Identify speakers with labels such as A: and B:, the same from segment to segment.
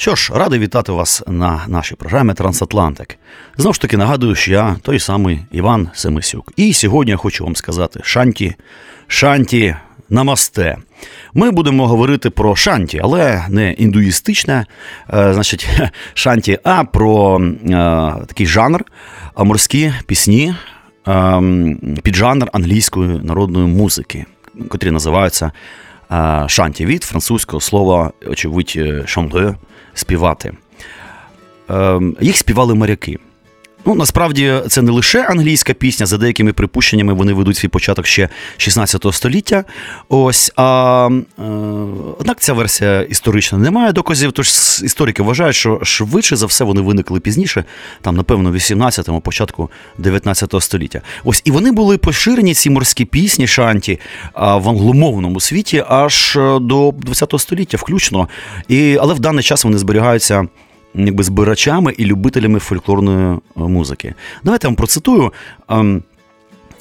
A: Що ж, радий вітати вас на нашій програмі Трансатлантик. Знову ж таки нагадую, що я той самий Іван Семисюк. І сьогодні я хочу вам сказати шанті, шанті, намасте. Ми будемо говорити про шанті, але не індуїстичне, е, значить, шанті, а про е, такий жанр, морські пісні, е, піджанр англійської народної музики, котрі називаються е, шанті від французького слова, очевидь, шанте, співати. Е, їх співали моряки. Ну, насправді це не лише англійська пісня, за деякими припущеннями вони ведуть свій початок ще 16 століття. Ось, а, е, Однак ця версія історична не має доказів, тож історики вважають, що швидше за все вони виникли пізніше, там, напевно, в 18-му, початку 19 століття. Ось і вони були поширені, ці морські пісні, шанті в англомовному світі аж е, до 20 століття, включно. І, Але в даний час вони зберігаються якби збирачами і любителями фольклорної е, музики. Давайте я вам процитую ем,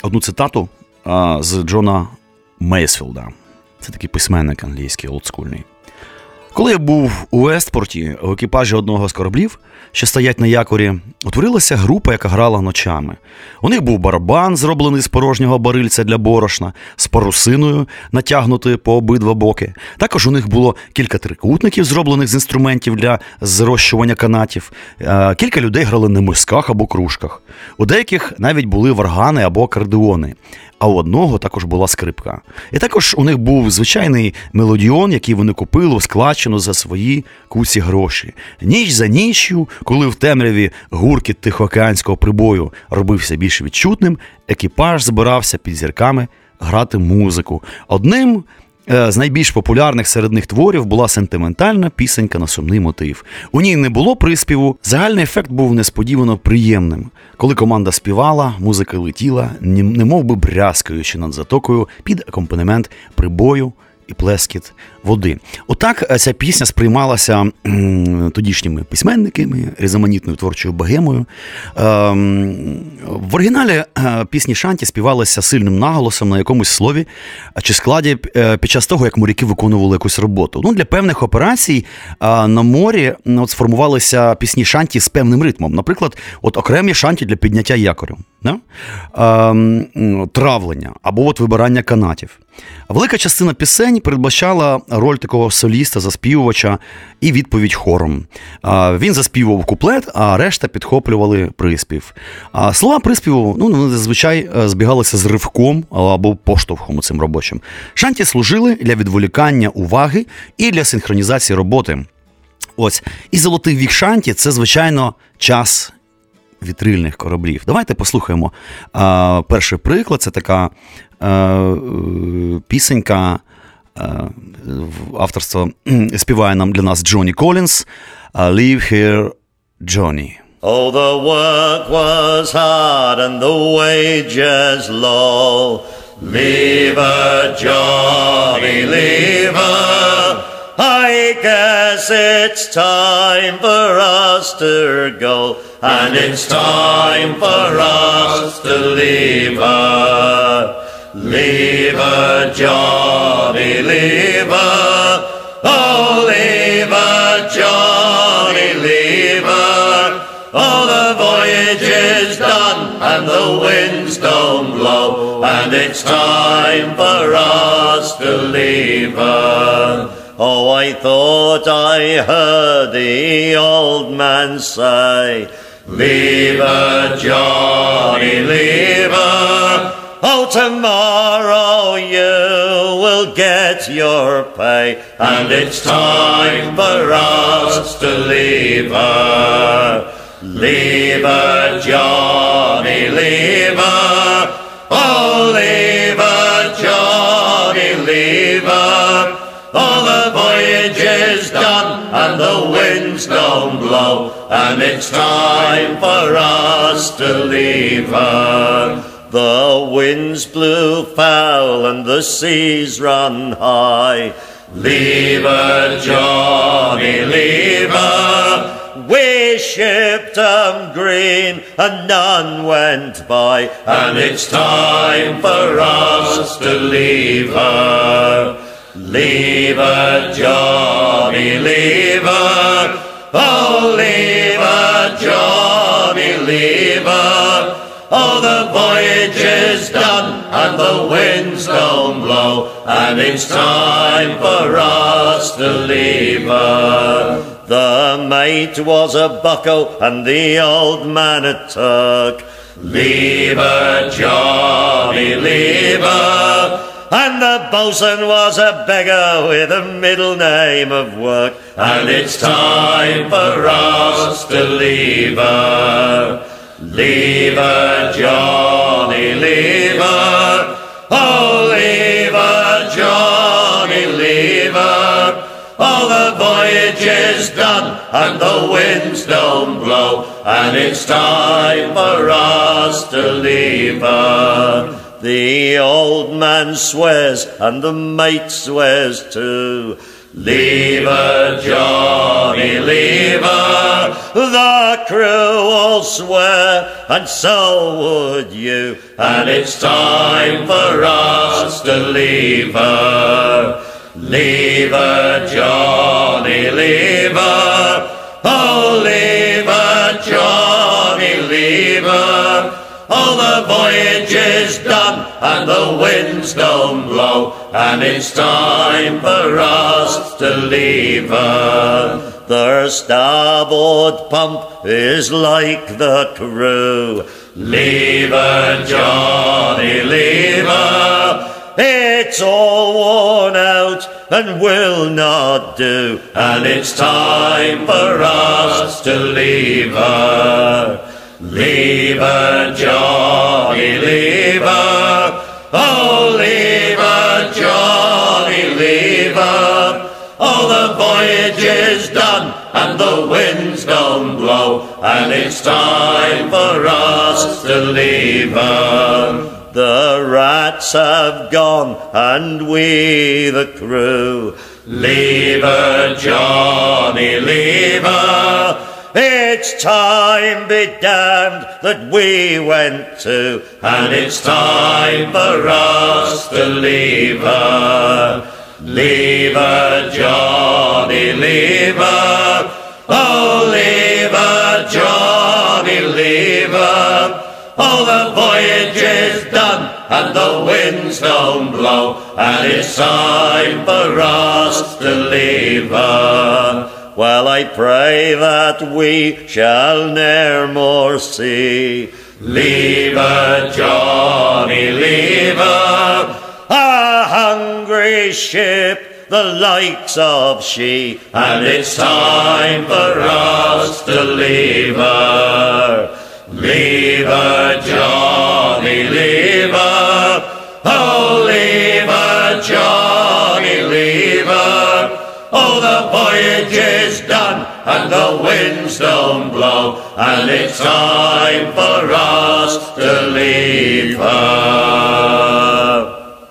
A: одну цитату е, з Джона Мейсфілда. Це такий письменник англійський, олдскульний. Коли я був у Естпорті в екіпажі одного з кораблів, що стоять на якорі, утворилася група, яка грала ночами. У них був барабан, зроблений з порожнього барильця для борошна, з парусиною, натягнутою по обидва боки. Також у них було кілька трикутників, зроблених з інструментів для зрощування канатів. Кілька людей грали на мисках або кружках. У деяких навіть були варгани або акордеони а у одного також була скрипка. І також у них був звичайний мелодіон, який вони купили в складчину за свої куці гроші. Ніч за ніччю, коли в темряві гуркіт тихоокеанського прибою робився більш відчутним, екіпаж збирався під зірками грати музику. Одним з найбільш популярних серед них творів була сентиментальна пісенька на сумний мотив. У ній не було приспіву. Загальний ефект був несподівано приємним. Коли команда співала, музика летіла, немов би брязкаючи над затокою під акомпанемент прибою і плескіт води. Отак е, ця пісня сприймалася тодішніми письменниками, різноманітною творчою богемою. Ем, в оригіналі е, пісні Шанті співалися сильним наголосом на якомусь слові чи складі е, під час того, як моряки виконували якусь роботу. Ну, Для певних операцій на морі от, сформувалися пісні Шанті з певним ритмом. Наприклад, от окремі шанті для підняття якорю, да? ем, травлення або от вибирання канатів. Велика частина пісень передбачала роль такого соліста, заспівувача і відповідь хором. Він заспівував куплет, а решта підхоплювали приспів. А слова приспіву ну, вони зазвичай е, збігалися з ривком або поштовхом цим робочим. Шанті служили для відволікання уваги і для синхронізації роботи. Ось. І золотий вік шанті це, звичайно, час. Вітрильних кораблів. Давайте послухаємо. А, Перший приклад це така а, пісенька авторство співає нам для нас Джонні Колінс «Leave here, Johnny».
B: Oh, the work was hard and the wages low. Leave her, Johnny, leave her. I guess it's time for us to go, and it's time for us to leave her. Leave her, Johnny, leave her. Oh, leave her, Johnny, leave her. Oh, the voyage is done and the winds don't blow, and it's time for us to leave her. Oh, I thought I heard the old man say, Leave her, Johnny, leave her. Oh, tomorrow you will get your pay, and it's time for us to leave her. Leave her, Johnny, leave her. Oh, leave winds don't blow, and it's time for us to leave her. The winds blew foul and the seas run high. Leave her, Johnny, leave her. We shipped 'em green and none went by, and it's time for us to leave her. Leave her, Johnny, leave her. Oh, Johnny, leave her. Oh, the voyage is done and the winds don't blow, and it's time for us to leave her. The mate was a bucko and the old man a Turk. Leave her, Johnny, leave her. And the boatswain was a beggar with a middle name of work. And it's time for us to leave her. Leave her, Johnny, leave her. Oh, leave her, Johnny, leave her. Oh, the voyage is done and the winds don't blow, and it's time for us to leave her. The old man swears and the mate swears too. Leave her, Johnny, leave her. The crew all swear, and so would you. And it's time for us to leave her. Leave her, Johnny, leave her. Voyage is done and the winds don't blow, and it's time for us to leave her. The starboard pump is like the crew. Leave her, Johnny, leave her. It's all worn out and will not do, and it's time for us to leave her. Leave her, Johnny, leave her. Oh, leave her, Johnny, leave her. Oh, the voyage is done and the winds don't blow, and it's time for us to leave her. The rats have gone and we the crew. Leave her, Johnny, leave her. It's time, be damned, that we went to, and it's time for us to leave her. Leave her, Johnny, leave her. Oh, leave her, Johnny, leave her. Oh, the voyage is done and the winds don't blow, and it's time for us to leave her. Well, I pray that we shall ne'er more see. Leave her, Johnny, leave her. A hungry ship, the likes of she, and it's time for us to leave her. Leave her, Johnny, leave and the winds don't blow, and it's time for us to leave her.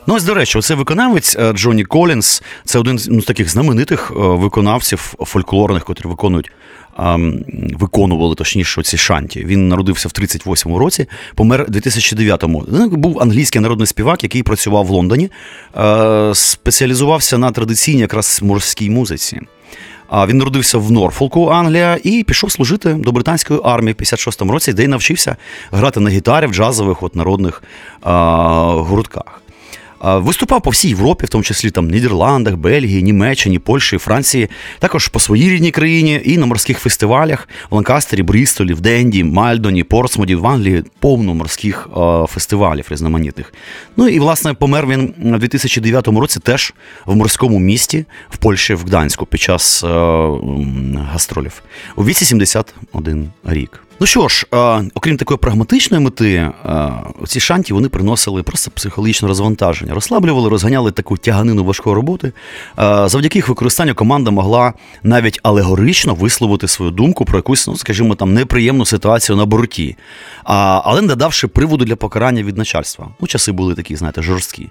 A: Ну, ось, до речі, оцей виконавець е, Джонні Колінс це один з ну, таких знаменитих е, виконавців фольклорних, котрі виконують. Виконували точніше ці шанті. Він народився в 38-му році, помер у 2009-му. Він Був англійський народний співак, який працював в Лондоні, е, спеціалізувався на традиційній якраз морській музиці. А Він народився в Норфолку, Англія, і пішов служити до британської армії в 56-му році, де й навчився грати на гітарі в джазових от народних а, гуртках. Виступав по всій Європі, в тому числі там Нідерландах, Бельгії, Німеччині, Польщі, Франції, також по своїй рідній країні і на морських фестивалях в Ланкастері, Брістолі, в Денді, Мальдоні, Портсмуді, в Англії повно морських фестивалів різноманітних. Ну і власне помер він у 2009 році теж в морському місті в Польщі, в Гданську під час е, гастролів у віці 71 рік. Ну що ж, е, окрім такої прагматичної мети, е, ці шанті вони приносили просто психологічне розвантаження, розслаблювали, розганяли таку тяганину важкої роботи. Е, завдяки їх використанню команда могла навіть алегорично висловити свою думку про якусь, ну скажімо, там неприємну ситуацію на борті, але не давши приводу для покарання від начальства. Ну, часи були такі, знаєте, жорсткі.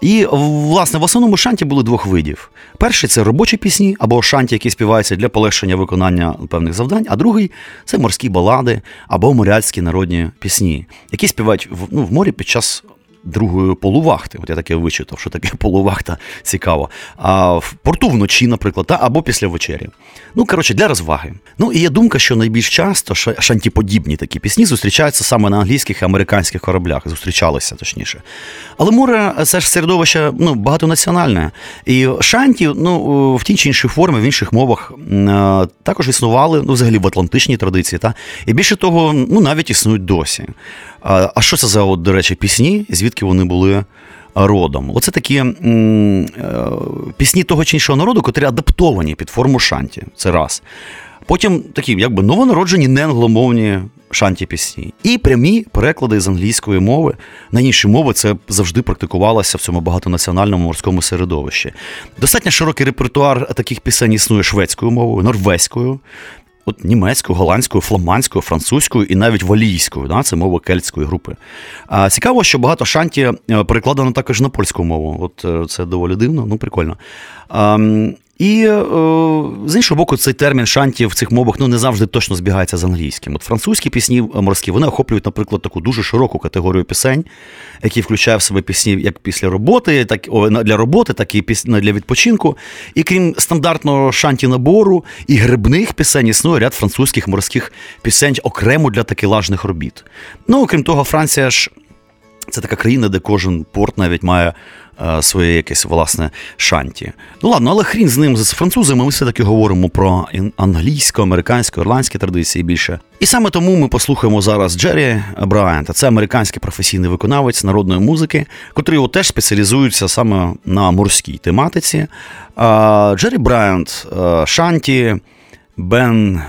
A: І, власне, в основному шанті були двох видів. Перший це робочі пісні або шанті, які співаються для полегшення виконання певних завдань, а другий це морські балади або моряцькі народні пісні, які співають в, ну, в морі під час другої полувахти. От я таке вичитав, що таке полувахта цікаво. А в порту вночі, наприклад, та, або після вечері. Ну, коротше, для розваги. Ну і є думка, що найбільш часто шантіподібні такі пісні зустрічаються саме на англійських і американських кораблях. Зустрічалися точніше. Але море це ж середовище ну, багатонаціональне. І шанті ну, в тій чи іншій формі, в інших мовах е, також існували, ну, взагалі в атлантичній традиції. Та? І більше того, ну, навіть існують досі. А що це за, от, до речі, пісні, звідки вони були родом? Оце такі м, е, пісні того чи іншого народу, котрі адаптовані під форму шанті. Це раз. Потім такі, якби новонароджені неангломовні шанті пісні. І прямі переклади з англійської мови на інші мови це завжди практикувалося в цьому багатонаціональному морському середовищі. Достатньо широкий репертуар таких пісень існує шведською мовою, норвезькою, от німецькою, голландською, фламандською, французькою і навіть валійською. Да? Це мова кельтської групи. А Цікаво, що багато шанті е, перекладено також на польську мову. От е, це доволі дивно, ну прикольно. А, і е, з іншого боку, цей термін шанті в цих мовах ну, не завжди точно збігається з англійським. От французькі пісні морські вони охоплюють, наприклад, таку дуже широку категорію пісень, які включає в себе пісні як після роботи, так для роботи, так і пісні для відпочинку. І крім стандартного шанті набору і грибних пісень, існує ряд французьких морських пісень окремо для такелажних робіт. Ну, окрім того, Франція ж. Це така країна, де кожен порт навіть має е, своє якесь власне шанті. Ну ладно, але хрін з ним з французами. Ми все-таки говоримо про англійську, американську, ірландські традиції більше. І саме тому ми послухаємо зараз Джері Брайанта. Це американський професійний виконавець народної музики, котрий теж спеціалізується саме на морській тематиці. Джері Брайант, е, Шанті, Бен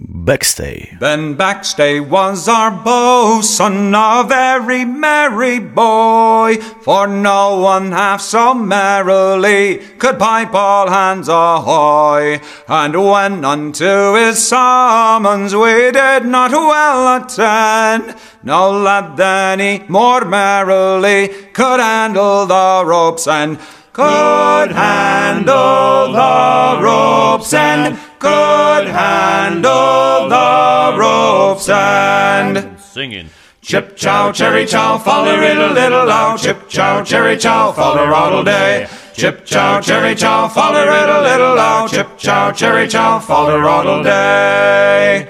A: Backstay.
C: Ben Backstay was our boatswain, a very merry boy, for no one half so merrily could pipe all hands ahoy. And when unto his summons we did not well attend, no lad then he more merrily could handle the ropes and could handle the ropes and could handle the ropes and
B: singing.
C: Chip chow, cherry chow, follow riddle little low. Chip chow, cherry chow, follow roddle day. Chip chow, cherry chow, follow riddle little low. Chip chow, cherry chow, follow roddle day.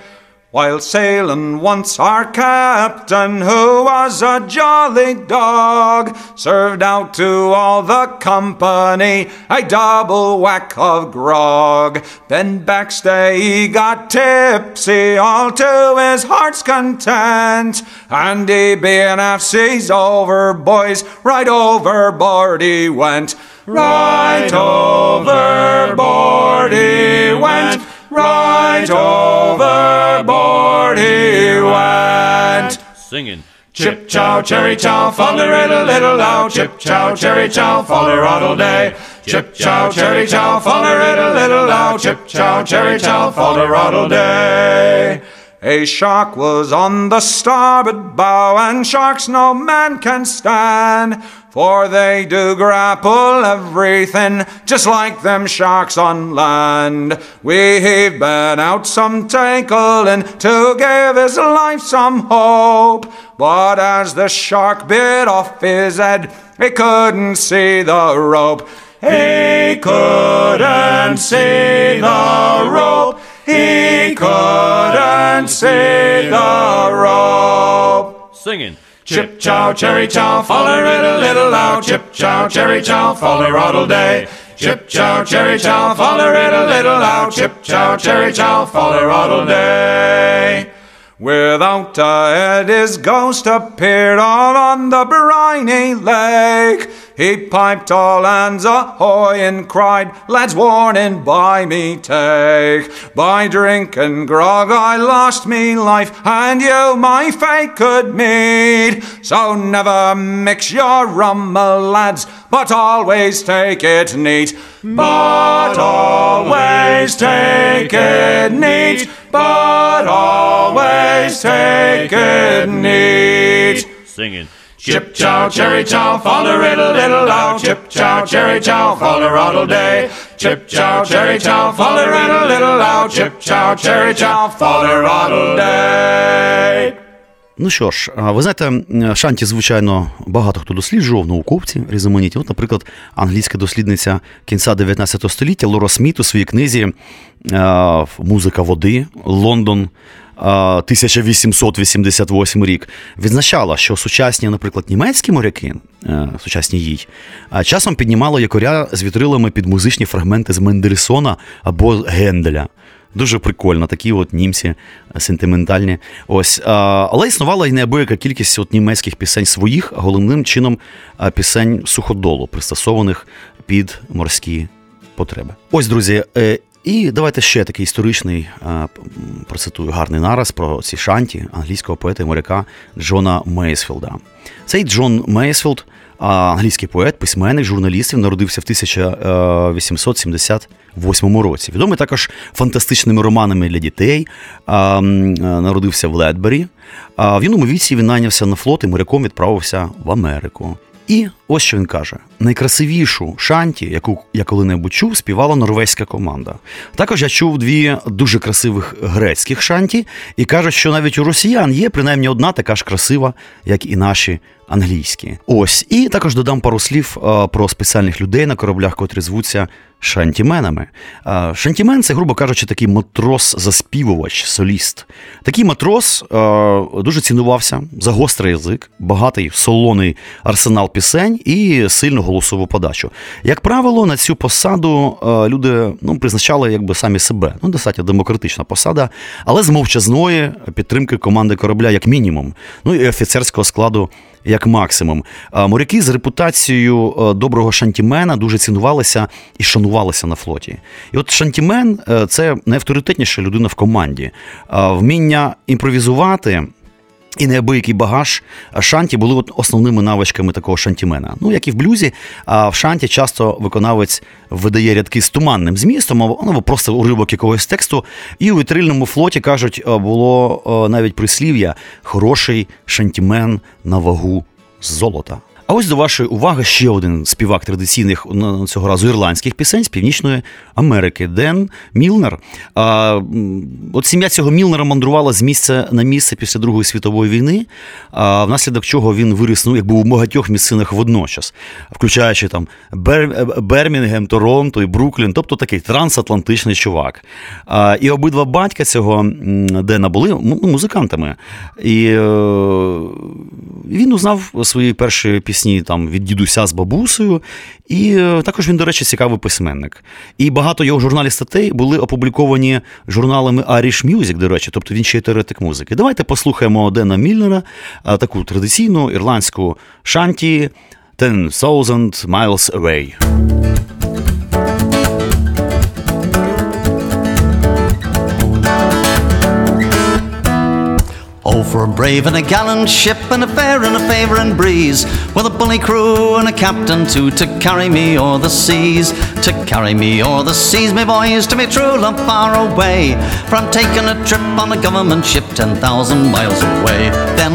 C: While sailing once our captain, who was a jolly dog, served out to all the company a double whack of grog. Then backstay he got tipsy all to his heart's content, and he being half seas over, boys, right overboard he went. Right overboard he went. Right overboard he went.
B: Singing.
C: Chip chow, cherry chow, folly riddle little low. Chip chow, cherry chow, folly roddle day. Chip chow, cherry chow, folly riddle little low. Chip chow, cherry chow, folly roddle day. A shark was on the starboard bow, and sharks no man can stand. For they do grapple everything, just like them sharks on land. We've been out some tackling to give his life some hope. But as the shark bit off his head, he couldn't see the rope. He couldn't see the rope. He couldn't see the rope.
B: Singing.
C: Chip chow, cherry chow, it a little loud. Chip chow, cherry chow, follow roddle day. Chip chow, cherry chow, it a little loud. Chip chow, cherry chow, follow roddle day. Without a head, his ghost appeared all on the briny lake. He piped all hands ahoy and cried, Lads, warning by me take. By drink and grog I lost me life, and you my fate could meet. So never mix your rum, lads, but always take it neat. But always take it neat. But always take it neat.
B: Singing.
C: Chip chow, cherry chow, a riddle diddle dow. Chip chow, cherry chow, a roddle day. Chip chow, cherry chow, a riddle diddle dow. Chip chow, cherry chow, a roddle day.
A: Ну що ж, ви знаєте, шанті, звичайно, багато хто досліджував, науковці різноманітні. От, наприклад, англійська дослідниця кінця 19 століття Лора Сміт у своїй книзі е, Музика води Лондон. Е, 1888 рік відзначала, що сучасні, наприклад, німецькі моряки, е, сучасні їй, часом піднімали якоря з вітрилами під музичні фрагменти з Мендельсона або Генделя. Дуже прикольно, такі от німці е, сентиментальні. Ось, але існувала і неабияка кількість от німецьких пісень своїх, а головним чином пісень суходолу, пристосованих під морські потреби. Ось, друзі. Е, І давайте ще такий історичний е, процитую гарний нараз про ці шанті англійського поета і моряка Джона Мейсфілда. Цей Джон Мейсфілд, англійський поет, письменник, журналіст, він народився в 1878 році. Відомий також фантастичними романами для дітей. е, Народився в Ледбері. В юному віці він найнявся на флот і моряком відправився в Америку. І ось що він каже: найкрасивішу шанті, яку я коли-небудь чув, співала норвезька команда. Також я чув дві дуже красивих грецьких шанті, і кажуть, що навіть у росіян є принаймні одна така ж красива, як і наші англійські. Ось і також додам пару слів про спеціальних людей на кораблях, котрі звуться шантіменами. Шантімен це, грубо кажучи, такий матрос-заспівувач, соліст. Такий матрос дуже цінувався за гострий язик, багатий солоний арсенал пісень і сильну голосову подачу. Як правило, на цю посаду е, люди ну, призначали якби самі себе. Ну, достатньо демократична посада, але з мовчазної підтримки команди корабля, як мінімум, ну і офіцерського складу. Як максимум, моряки з репутацією е, доброго шантімена дуже цінувалися і шанувалися на флоті. І от шантімен е, це найавторитетніша людина в команді. Вміння імпровізувати і неабиякий багаж шанті були от основними навичками такого шантімена. Ну, як і в блюзі, а в шанті часто виконавець видає рядки з туманним змістом, або ну, просто уривок якогось тексту. І у вітрильному флоті кажуть, було навіть прислів'я хороший шантімен на вагу золота. А ось до вашої уваги ще один співак традиційних цього разу ірландських пісень з Північної Америки Ден Мілнер. А, от сім'я цього Мілнера мандрувала з місця на місце після Другої світової війни, а, внаслідок чого він виріс ну, якби у багатьох місцинах водночас, включаючи там Бер, Бермінгем, Торонто і Бруклін, тобто такий трансатлантичний чувак. А, і обидва батька цього Дена були ну, музикантами. І е, він узнав свої перші пісні там від дідуся з бабусею, і е, також він, до речі, цікавий письменник. І багато його журналів статей були опубліковані журналами Irish Music, до речі, тобто він ще й теоретик музики. Давайте послухаємо Дена Мільнера, е, таку традиційну ірландську шанті «Ten Thousand Miles Away».
D: Oh, for a brave and a gallant ship and a fair and a favouring breeze, with a bully crew and a captain too to carry me o'er the seas, to carry me o'er the seas, my boys, to me true love far away. For I'm taking a trip on a government ship ten thousand miles away. Then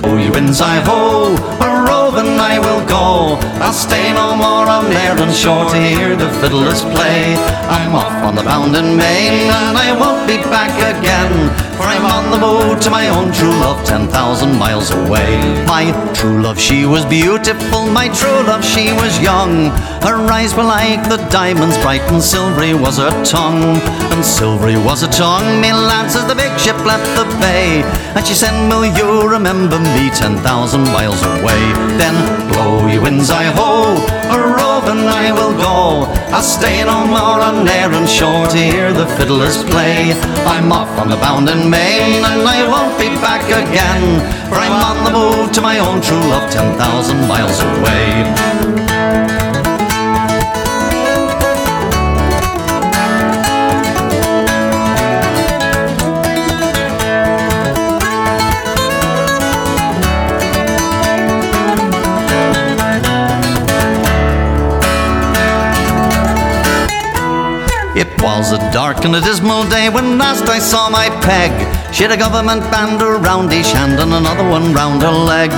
D: blow you winds I ho, a roving I will go. I'll stay no more on and shore to hear the fiddlers play. I'm off on the bounding main and I won't be back again. For I'm on the move to my own true love, ten thousand miles away. My true love, she was beautiful, my true love, she was young. Her eyes were like the diamonds, bright and silvery was her tongue. And silvery was her tongue, me lads, as the big ship left the bay. And she said, Will you remember me ten thousand miles away? Then blow you winds, I ho, a roving I will go. I'll stay no more on Erin shore to hear the fiddlers play. I'm off on the bounding main, and I won't be back again. For I'm on the move to my own true love, ten thousand miles away. Was a dark and a dismal day when last I saw my peg. She had a government band around each hand and another one round her leg.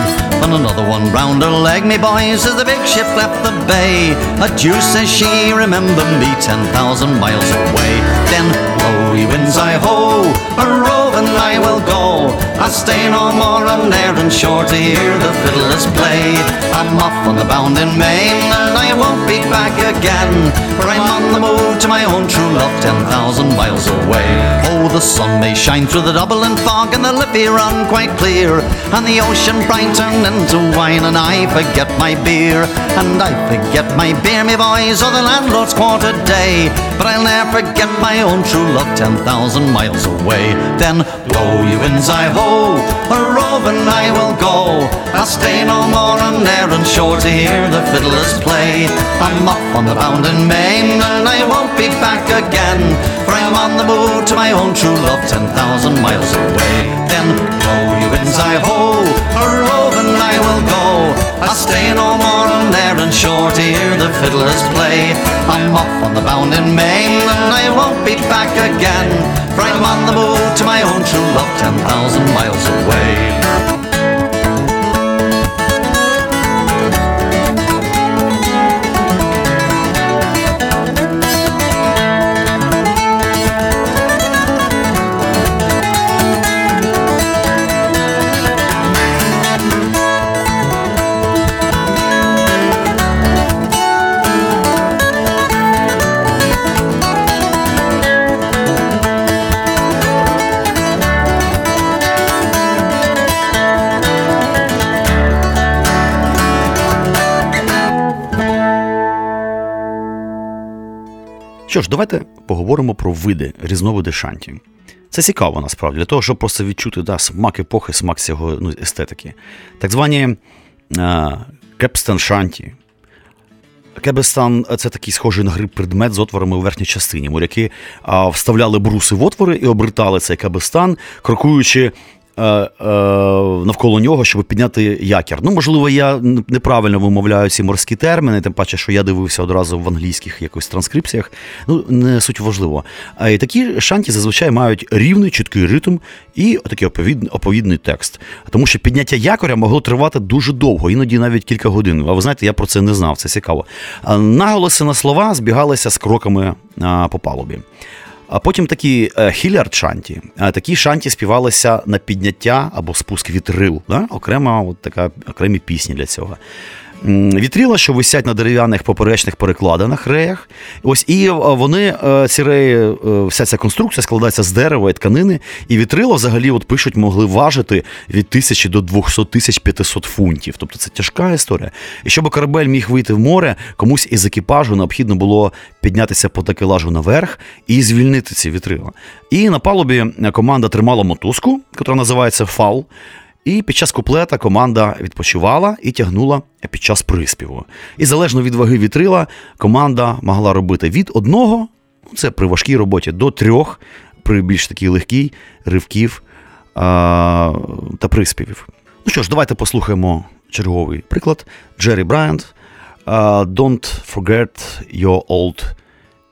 D: And another one round her leg, me boys, as the big ship left the bay. Adieu, says she, remember me 10,000 miles away. Then ye winds, I ho, a roving I will go. I'll stay no more on Erin shore to hear the fiddlers play. I'm off on the bounding main, and I won't be back again. For I'm on the move to my own true love, 10,000 miles away. Oh, the sun may shine through the Dublin fog, and the Liffey run quite clear, and the ocean bright turn into wine, and I forget my beer, and I forget my beer, me boys, or the landlord's quarter day. But I'll never forget my own true love, 10,000 miles away. Then blow you winds, I ho, a roving I will go. I'll stay no more on Erin shore to hear the fiddlers play. I'm off on the bounding main, and I won't be back again. For I'm on the move to my own true love, 10,000 miles away. Then blow you winds, I ho, a roving I will go. I'll stay no more on and shore to hear the fiddlers play. I'm off on the bounding main, and I won't be back again. For I'm on the move to my own true love, 10,000 miles away.
A: Що ж, давайте поговоримо про види, різновиди шанті. Це цікаво насправді, для того, щоб просто відчути да, смак епохи, смак цього ну, естетики. Так звані е, кепстан шанті. Кебестан це такий схожий на гриб предмет з отворами у верхній частині. Моряки а, вставляли бруси в отвори і обертали цей кебестан, крокуючи навколо нього, щоб підняти якір. Ну, можливо, я неправильно вимовляю ці морські терміни, тим паче, що я дивився одразу в англійських якось транскрипціях. Ну, не суть важливо. І такі шанті зазвичай мають рівний, чіткий ритм і такий оповідний, оповідний текст. Тому що підняття якоря могло тривати дуже довго, іноді навіть кілька годин. А ви знаєте, я про це не знав, це цікаво. Наголоси на слова збігалися з кроками по палубі. А потім такі хілярд шанті. Такі шанті співалися на підняття або спуск вітрил. Да? Окрема от така, окремі пісні для цього. Вітрила, що висять на дерев'яних поперечних перекладинах реях. Ось і е, вони, е, ці реї, е, вся ця конструкція складається з дерева і тканини. І вітрила взагалі, от пишуть, могли важити від 1000 до 200 тисяч 500 фунтів. Тобто це тяжка історія. І щоб корабель міг вийти в море, комусь із екіпажу необхідно було піднятися по такелажу наверх і звільнити ці вітрила. І на палубі команда тримала мотузку, яка називається фал. І під час куплета команда відпочивала і тягнула під час приспіву. І залежно від ваги вітрила, команда могла робити від одного, ну, це при важкій роботі, до трьох, при більш такій легкій ривків а, та приспівів. Ну що ж, давайте послухаємо черговий приклад. Джері Брайант. Don't forget your old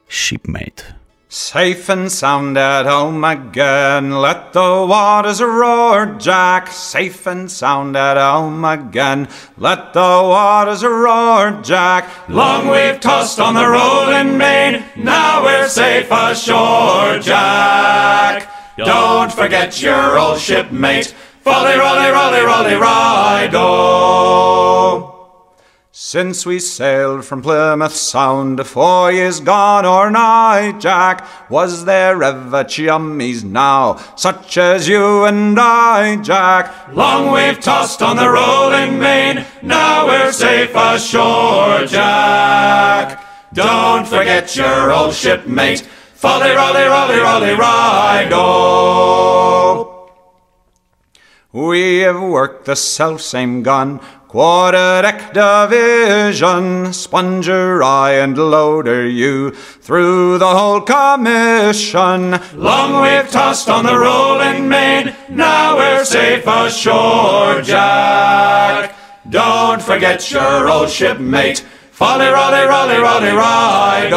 A: shipmate.
C: Safe and sound at home again. Let the waters roar, Jack. Safe and sound at home again. Let the waters roar, Jack. Long we've tossed on the rolling main. Now we're safe ashore, Jack. Don't forget your old shipmate. Folly, rolly, rolly, rolly, rido. Since we sailed from Plymouth Sound, four years gone or nigh, Jack, was there ever chummies now, such as you and I, Jack? Long we've tossed on the rolling main, now we're safe ashore, Jack. Don't forget your old shipmate, folly, rolly, rolly, rolly, rido. Oh. We have worked the self same gun, quarter deck division, sponger I and loader you through the whole commission. Long we've tossed on the rolling main, now we're safe ashore, Jack. Don't forget your old shipmate, folly, rolly, rolly, rolly, rido.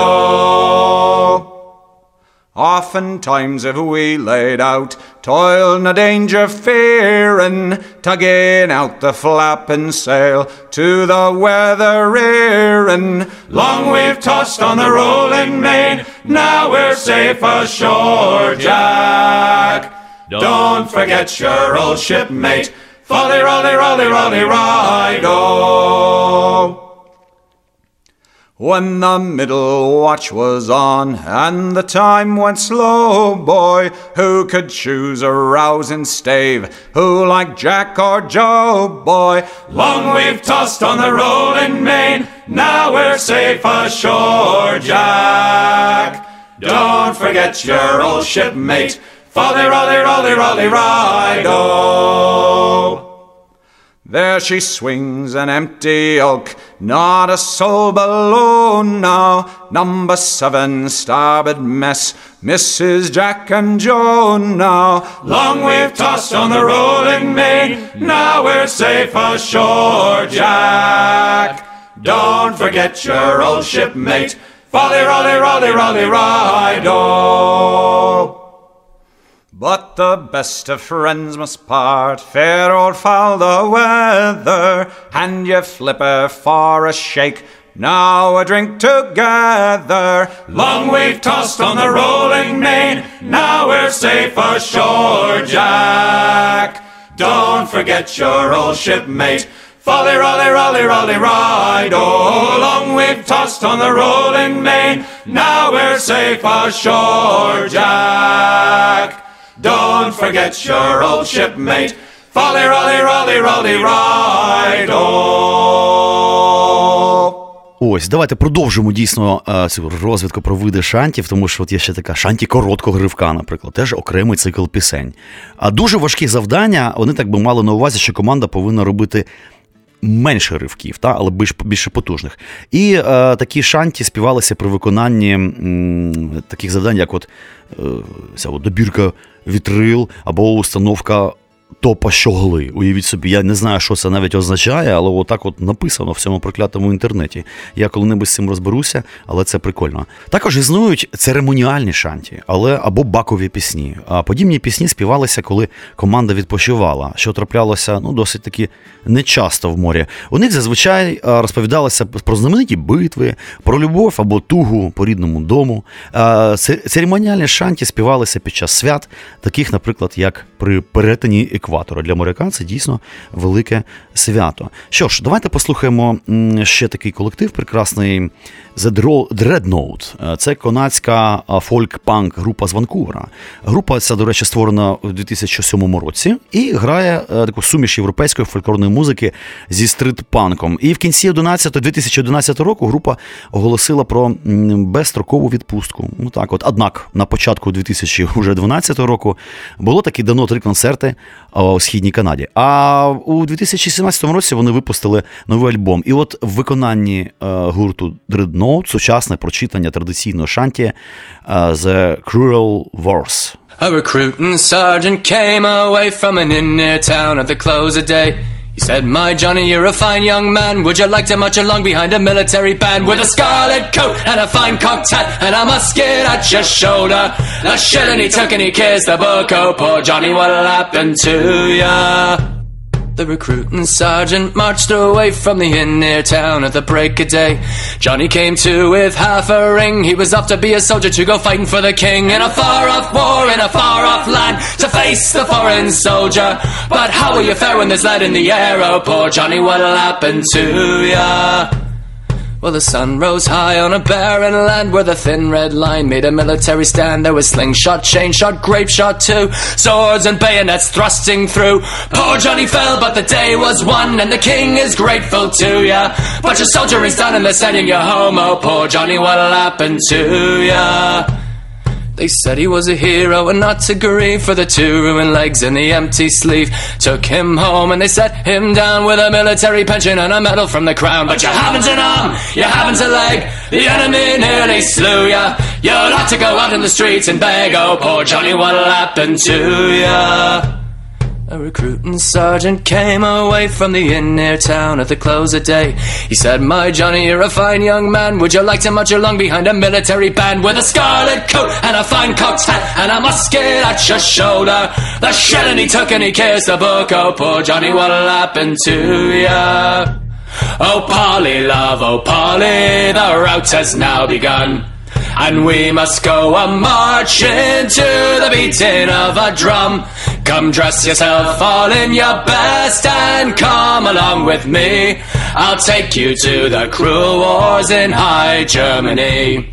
C: Oftentimes have we laid out, toil no danger fearing, tugging out the flapping sail to the weather rearing. Long we've tossed on the rolling main, now we're safe ashore, Jack. Don't forget your old shipmate, folly, rolly, rolly, rolly, ride, oh. When the middle watch was on and the time went slow, boy, who could choose a rousing stave? Who like Jack or Joe, boy? Long we've tossed on the rolling main, now we're safe ashore, Jack. Don't forget your old shipmate, folly, rolly, rolly, rolly, ride, oh. There she swings an empty oak, not a soul below now. Number seven, starboard mess, Mrs. Jack and Joe now. Long we've tossed on the rolling main, now we're safe ashore, Jack. Don't forget your old shipmate, folly, rolly, rolly, rolly, ride, oh. The best of friends must part, fair or foul the weather, and you flipper for a shake. Now a drink together. Long we've tossed on the rolling main, now we're safe ashore, Jack. Don't forget your old shipmate. Folly, rolly, rolly, rolly, ride. Oh, long we've tossed on the rolling main, now we're safe ashore, Jack. Don't forget your old shipmate. Folly, rolly, rolly, rolly, ride, oh.
A: Ось, давайте продовжимо дійсно е, цю розвідку про види шантів, тому що от є ще така шанті короткого гривка, наприклад, теж окремий цикл пісень. А дуже важкі завдання, вони так би мали на увазі, що команда повинна робити. Менше ривків, та, але більш більше потужних. І е, такі шанті співалися при виконанні м, таких завдань, як от, е, ця от добірка вітрил або установка топа щогли. Уявіть собі, я не знаю, що це навіть означає, але отак от написано в цьому проклятому інтернеті. Я коли-небудь з цим розберуся, але це прикольно. Також існують церемоніальні шанті, але або бакові пісні. А подібні пісні співалися, коли команда відпочивала, що траплялося ну, досить таки нечасто в морі. У них зазвичай розповідалося про знамениті битви, про любов або тугу по рідному дому. Церемоніальні шанті співалися під час свят, таких, наприклад, як при перетині екватора. Для моряка це дійсно велике свято. Що ж, давайте послухаємо ще такий колектив прекрасний The Dreadnought. Це канадська фольк-панк група з Ванкувера. Група ця, до речі, створена у 2007 році і грає е, таку суміш європейської фольклорної музики зі стрит-панком. І в кінці 11 2011 року група оголосила про безстрокову відпустку. Ну так, от однак на початку 2012 року було таки дано три концерти у східній Канаді. А у 2017 році вони випустили новий альбом. І от в виконанні е, гурту Dreadnought сучасне прочитання традиційного шанті е, The Cruel Wars.
E: A recruiting sergeant came away from an inner town at the close of day. He said, My Johnny, you're a fine young man. Would you like to march along behind a military band with a scarlet coat and a fine cocked hat and a musket at your shoulder? Shit and he took and he kissed the book. Oh, poor Johnny, what'll happen to ya? The recruiting sergeant marched away from the inn near town at the break of day. Johnny came to with half a ring. He was off to be a soldier to go fighting for the king in a far off war in a far off land to face the foreign soldier. But how will you fare when there's lead in the air? Oh, Johnny, what'll happen to ya? Well, the sun rose high on a barren land where the thin red line made a military stand. There was slingshot, chain shot, grape shot too, swords and bayonets thrusting through. Poor Johnny fell, but the day was won, and the king is grateful to ya. But your soldiering's done, and they're sending you home. Oh, poor Johnny, what'll happen to ya? They said he was a hero and not to grieve for the two ruined legs and the empty sleeve. Took him home and they set him down with a military pension and a medal from the crown. But you haven't an arm, you haven't a leg. The enemy nearly slew ya. You'll have to go out in the streets and beg. Oh, poor Johnny, what'll happen to ya? A recruiting sergeant came away from the inn near town at the close of day. He said, My Johnny, you're a fine young man. Would you like to march along behind a military band with a scarlet coat and a fine cocked hat and a musket at your shoulder? The shelling he took and he kissed the book. Oh, poor Johnny, what'll happen to ya? Oh, Polly, love, oh, Polly, the rout has now begun. And we must go a marching to the beating of a drum. Come dress yourself all in your best and come along with me. I'll take you to the cruel wars in high Germany.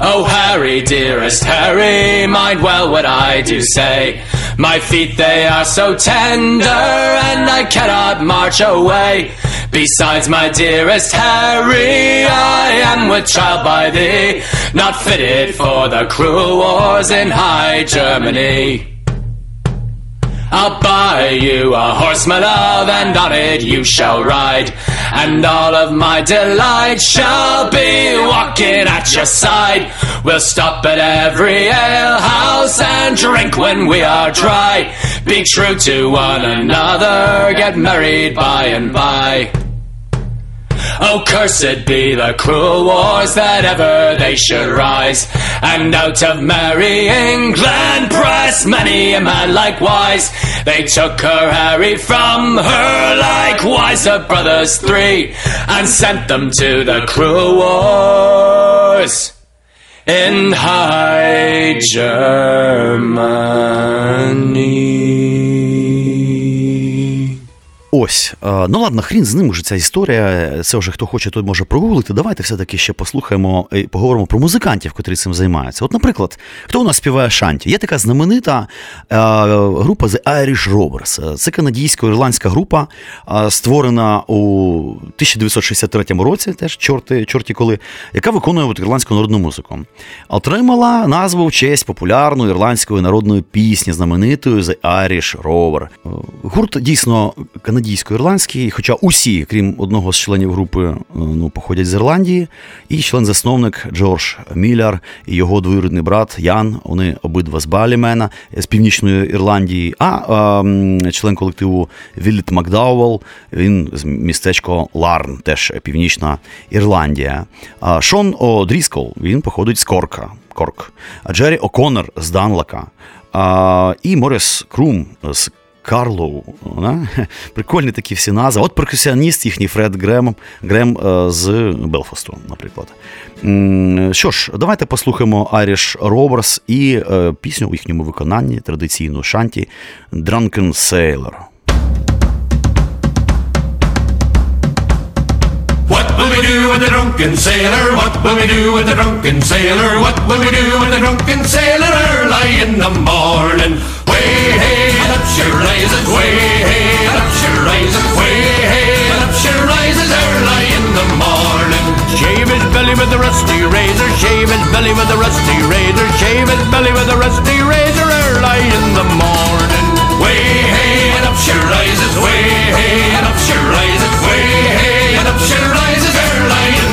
E: Oh, Harry, dearest Harry, mind well what I do say. My feet, they are so tender, and I cannot march away. Besides, my dearest Harry, I am with child by thee, not fitted for the cruel wars in high Germany. I'll buy you a horse, my love, and on it you shall ride. And all of my delight shall be walking at your side. We'll stop at every ale house and drink when we are dry. Be true to one another, get married by and by. Oh, cursed be the cruel wars that ever they should rise. And out of merry England press many a man likewise. They took her Harry from her likewise her brothers three and sent them to the cruel wars in high Germany.
A: Ось, е, ну ладно, хрін з ним уже ця історія. Це вже хто хоче, той може прогуглити. Давайте все-таки ще послухаємо і поговоримо про музикантів, котрі цим займаються. От, наприклад, хто у нас співає Шанті? Є така знаменита е, група The Irish Robbers. Це канадійсько-ірландська група, е, створена у 1963 році, теж чорти, чорті коли, яка виконує ірландську народну музику. Отримала назву в честь популярної ірландської народної пісні, знаменитої The Irish Rover. Гурт дійсно канадійсько-ірландський, хоча усі, крім одного з членів групи, е, ну, походять з Ірландії, і член-засновник Джордж Міляр і його двоюрідний брат Ян, вони обидва з Балімена, з Північної Ірландії, а е, член колективу Вілліт Макдауел, він з містечка Ларн, теж Північна Ірландія. А Шон О'Дріскол, він походить з Корка. Корк, Джері О'Коннор з Данлака, а, і Моріс Крум з Карлоу. Да? Прикольні такі всі назви. От перкусіоніст їхній Фред Грем, Грем е, з Белфасту, наприклад. Що ж, давайте послухаємо Irish Robbers і е, пісню у їхньому виконанні, традиційну шанті Drunken Sailor.
C: We do with the drunken sailor? What will we do with the drunken sailor? What will we do with the drunken sailor early in the morning? Way hey up she rises, way hey up she rises, way hey up she rises early in the morning. Shave his belly with a rusty razor, shave his belly with a rusty razor, shave his belly with a rusty razor early in the morning. Way hey up she rises, way hey up she rises, way hey up she rises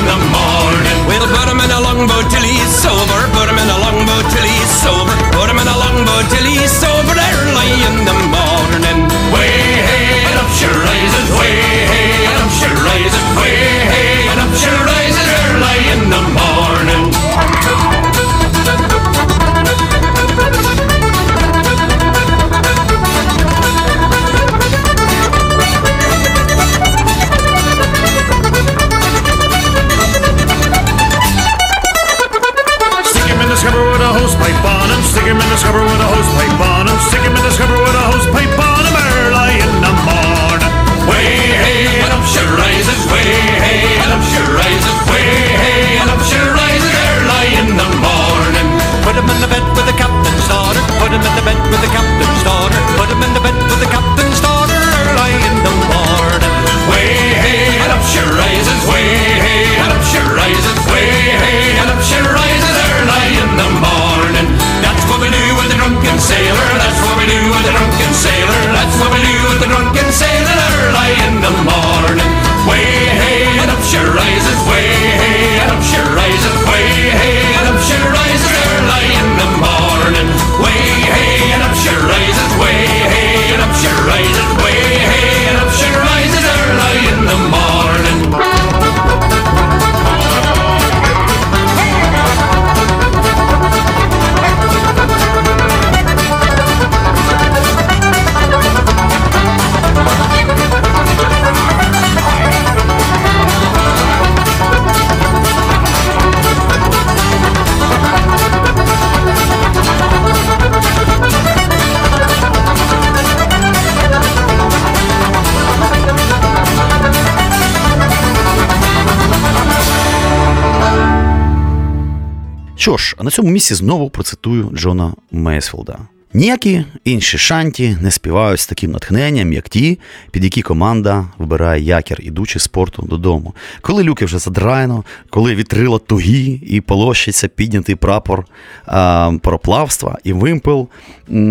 C: the morning.
F: We'll put him in a longboat till he's sober. Put him in a longboat till he's sober. Put him in a longboat till he's sober early in the morning.
C: Way hey up she rises, way hey up she rises, way hey up she rises early in the morning. The with a hose pipe on him. Stick him in the scupper with a hose pipe on him early in the morning. Way hey and up she rises, way hey and up she rises, way hey and up she rises early in the morning.
F: Put him in the bed with the captain's daughter. Put him in the bed with the captain's in the morning.
A: Що ж, на цьому місці знову процитую Джона Мейсфілда. Ніякі інші шанті не співають з таким натхненням, як ті, під які команда вибирає якір, ідучи з спорту додому. Коли люки вже задраєно, коли вітрило тугі і полощиться піднятий прапор а, пароплавства, і вимпел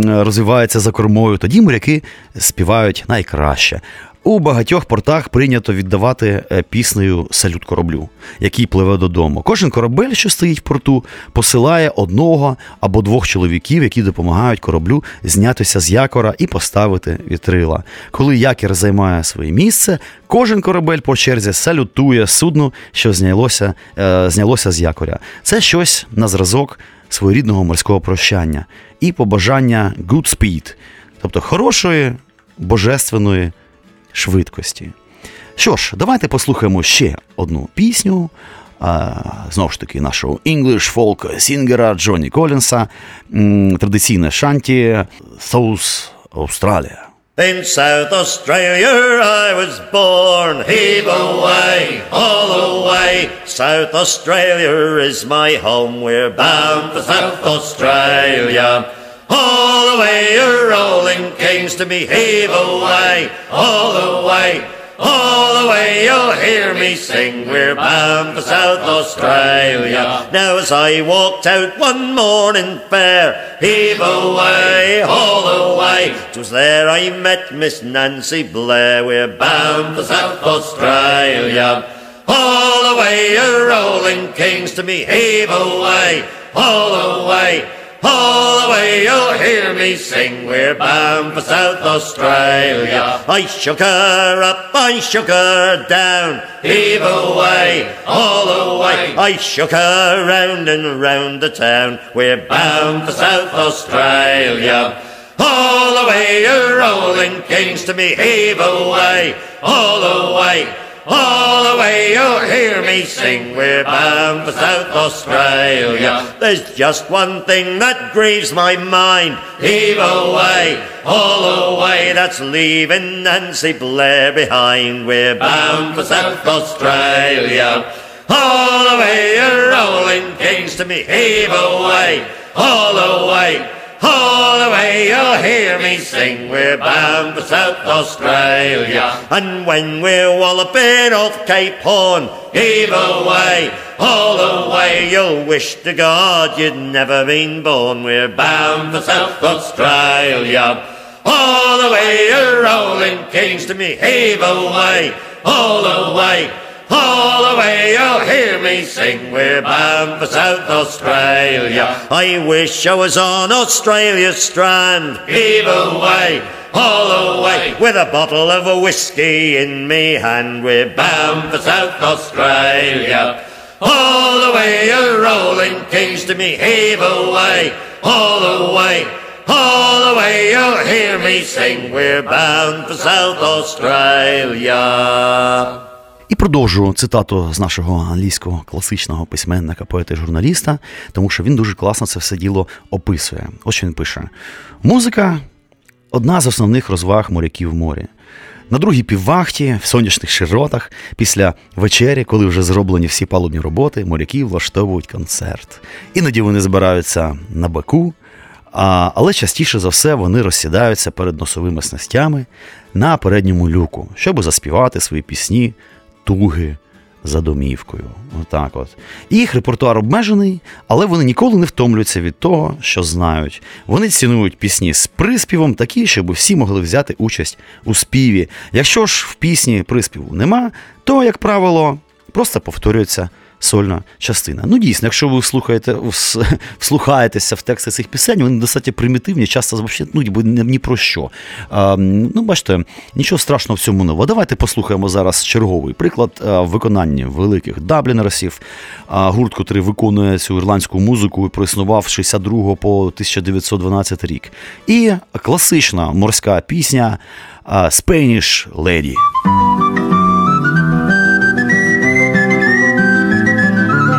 A: розвивається за кормою, тоді моряки співають найкраще. У багатьох портах прийнято віддавати е, піснею салют кораблю, який пливе додому. Кожен корабель, що стоїть в порту, посилає одного або двох чоловіків, які допомагають кораблю знятися з якора і поставити вітрила. Коли якір займає своє місце, кожен корабель по черзі салютує судну, що знялося, е, знялося з якоря. Це щось на зразок своєрідного морського прощання і побажання good speed, тобто хорошої, божественної швидкості. Що ж, давайте послухаємо ще одну пісню. Знову ж таки, нашого English folk сінгера Джонні Колінса. Традиційне шанті South Australia.
B: In South Australia I was born, heave away, all away. South Australia is my home, we're bound for South Australia. All the way you're rolling kings to me, heave away, all the way. All the way you'll hear me sing, we're bound for South Australia. Now as I walked out one morning fair, heave away, all the way. 'Twas there I met Miss Nancy Blair, we're bound for South Australia. All the way you're rolling kings to me, heave away, all the way. All the way you'll hear me sing, we're bound for South Australia. I shook her up, I shook her down, heave away, all the way. I shook her round and round the town, we're bound for South Australia. All the way you're rolling kings to me, heave away, all the way. All the way you'll hear me sing, we're bound for South Australia. There's just one thing that grieves my mind, heave away, all the way, that's leaving Nancy Blair behind. We're bound for South Australia. All the way you're rolling kings to me, heave away, all the way. All the way you'll hear me sing, we're bound for South Australia. And when we're walloping off Cape Horn, heave away, all the way you'll wish to God you'd never been born. We're bound for South Australia. All the way you're rolling kings to me, heave away, all the way. All the way you'll hear me sing, we're bound for South Australia. I wish I was on Australia's strand, heave away, all the way, with a bottle of a whiskey in me hand, we're bound for South Australia. All the way you're rolling kings to me, heave away, all the way. All the way you'll hear me sing, we're bound for South Australia.
A: І продовжу цитату з нашого англійського класичного письменника, поета і журналіста, тому що він дуже класно це все діло описує. Ось що він пише: музика одна з основних розваг моряків в морі. На другій піввахті, в сонячних широтах, після вечері, коли вже зроблені всі палубні роботи, моряки влаштовують концерт. Іноді вони збираються на баку, а, але частіше за все вони розсідаються перед носовими снастями на передньому люку, щоб заспівати свої пісні, туги за домівкою. Отак от. Їх репертуар обмежений, але вони ніколи не втомлюються від того, що знають. Вони цінують пісні з приспівом такі, щоб всі могли взяти участь у співі. Якщо ж в пісні приспіву нема, то, як правило, просто повторюється сольна частина. Ну, дійсно, якщо ви слухаєте, вслухаєтеся в тексти цих пісень, вони достатньо примітивні, часто взагалі ну, ні, про що. А, ну, бачите, нічого страшного в цьому не. Давайте послухаємо зараз черговий приклад а, в виконанні великих даблінерсів. Гурт, котрий виконує цю ірландську музику, проіснував з 62 по 1912 рік. І класична морська пісня Spanish Lady.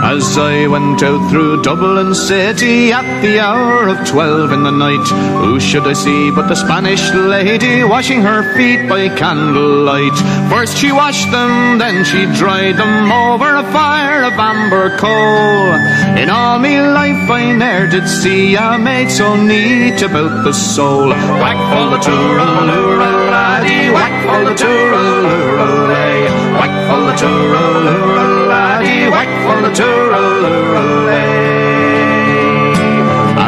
G: As I went out through Dublin City at the hour of twelve in the night, who should I see but the Spanish lady washing her feet by candlelight? First she washed them, then she dried them over a fire of amber coal. In all me life I ne'er did see a maid so neat about the soul. Whack for the tooraloo, laddie, whack for the tooraloo, whack for the tooraloo. White whack for the tooraloo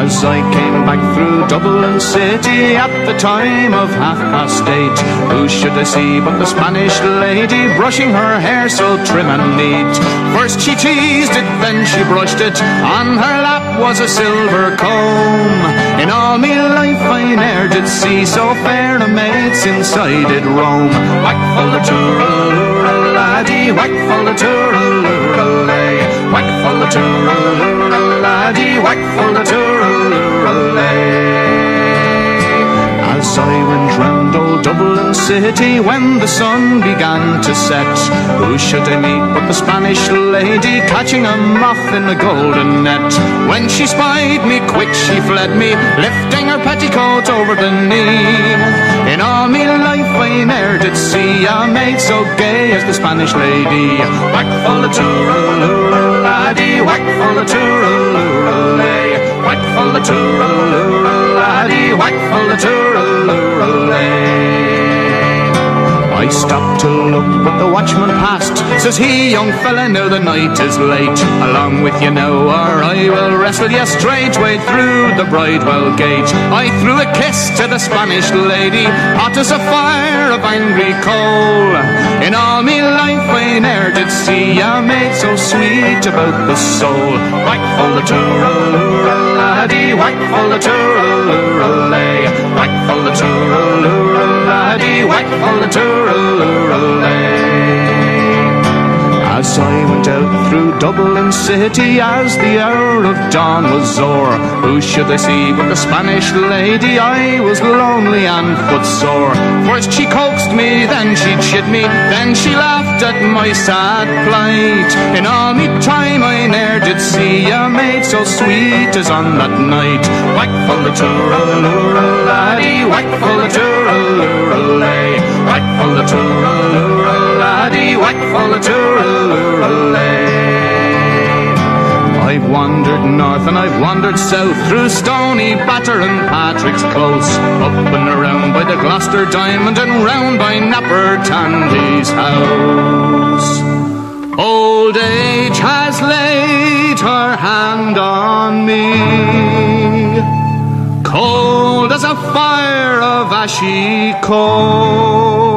G: As I came back through Dublin City at the time of half past eight, who should I see but the Spanish lady brushing her hair so trim and neat? First she teased it, then she brushed it, on her lap was a silver comb. In all me life I ne'er did see so fair a maid since I did roam. Back for the tour laddie, whack for the tooraloolalay. Whack for the tooraloolalay, whack for the tooraloolalay. As I went round old Dublin city when the sun began to set, who should I meet but the Spanish lady catching a moth in a golden net? When she spied me, quick she fled me, lifting her petticoat over the knee. In all me life I ne'er did see a maid so gay as the Spanish lady. Whack full of tooraloo, laddie, whack full of tooraloo, lay. Whack full of tooraloo, laddie, whack full of tooraloo, lay. I stopped to look, but the watchman passed. Says he, young fella, now the night is late. Along with you now, or I will wrestle you straightway through the Bridewell gate. I threw a kiss to the Spanish lady, hot as a fire of angry coal. In all me life I ne'er did see a maid so sweet about the soul. Whack for the tooraloo, laddie, whack for the tooraloo, lay. Whack for the tooraloo, laddie, whack for the tooraloo. Ooh, I saw he went out through Dublin City as the hour of dawn was o'er. Who should I see but the Spanish lady? I was lonely and footsore. First she coaxed me, then she chid me, then she laughed at my sad plight. In all me time I ne'er did see a maid so sweet as on that night. Whack full the tooralura laddie, whack full the tooralura lay, whack full the tooralura paddy whack full I've wandered north and I've wandered south through Stoneybatter and Patrick's Close, up and around by the Gloucester Diamond and round by Napper Tandy's house. Old age has laid her hand on me, cold as a fire of ashy coal.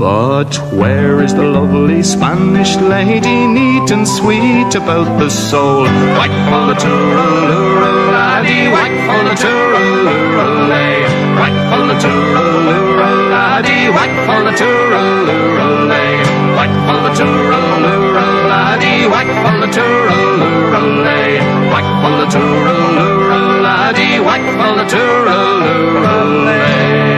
G: But where is the lovely Spanish lady, neat and sweet about the soul? Whack for the tooralura, laddie, whack for the tooralura, lay. Whack for the tooralura, laddie, whack for the tooralura, lay. Whack for the tooralura, laddie, whack for the tooralura, lay. Whack for the tooralura, laddie, whack for the tooralura, lay.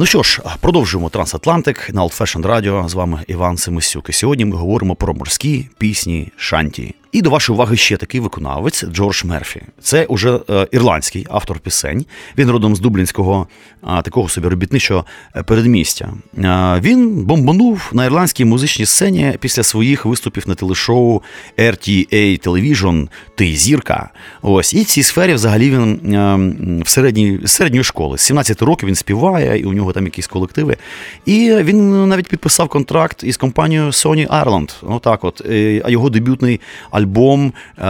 A: Ну що ж, продовжуємо Трансатлантик на Old Fashion Radio. З вами Іван Семисюк. І Сьогодні ми говоримо про морські пісні Шанті. І до вашої уваги ще такий виконавець Джордж Мерфі. Це уже е, ірландський автор пісень. Він родом з Дублінського такого собі робітничого е, передмістя. Він бомбанув на ірландській музичній сцені після своїх виступів на телешоу RTA Television Ти зірка. Ось і в цій сфері взагалі він е, в середній середньої школи. 17 років він співає, і у нього там якісь колективи. І він навіть підписав контракт із компанією Sony Ireland. Ну от а його дебютний альбом альбом е,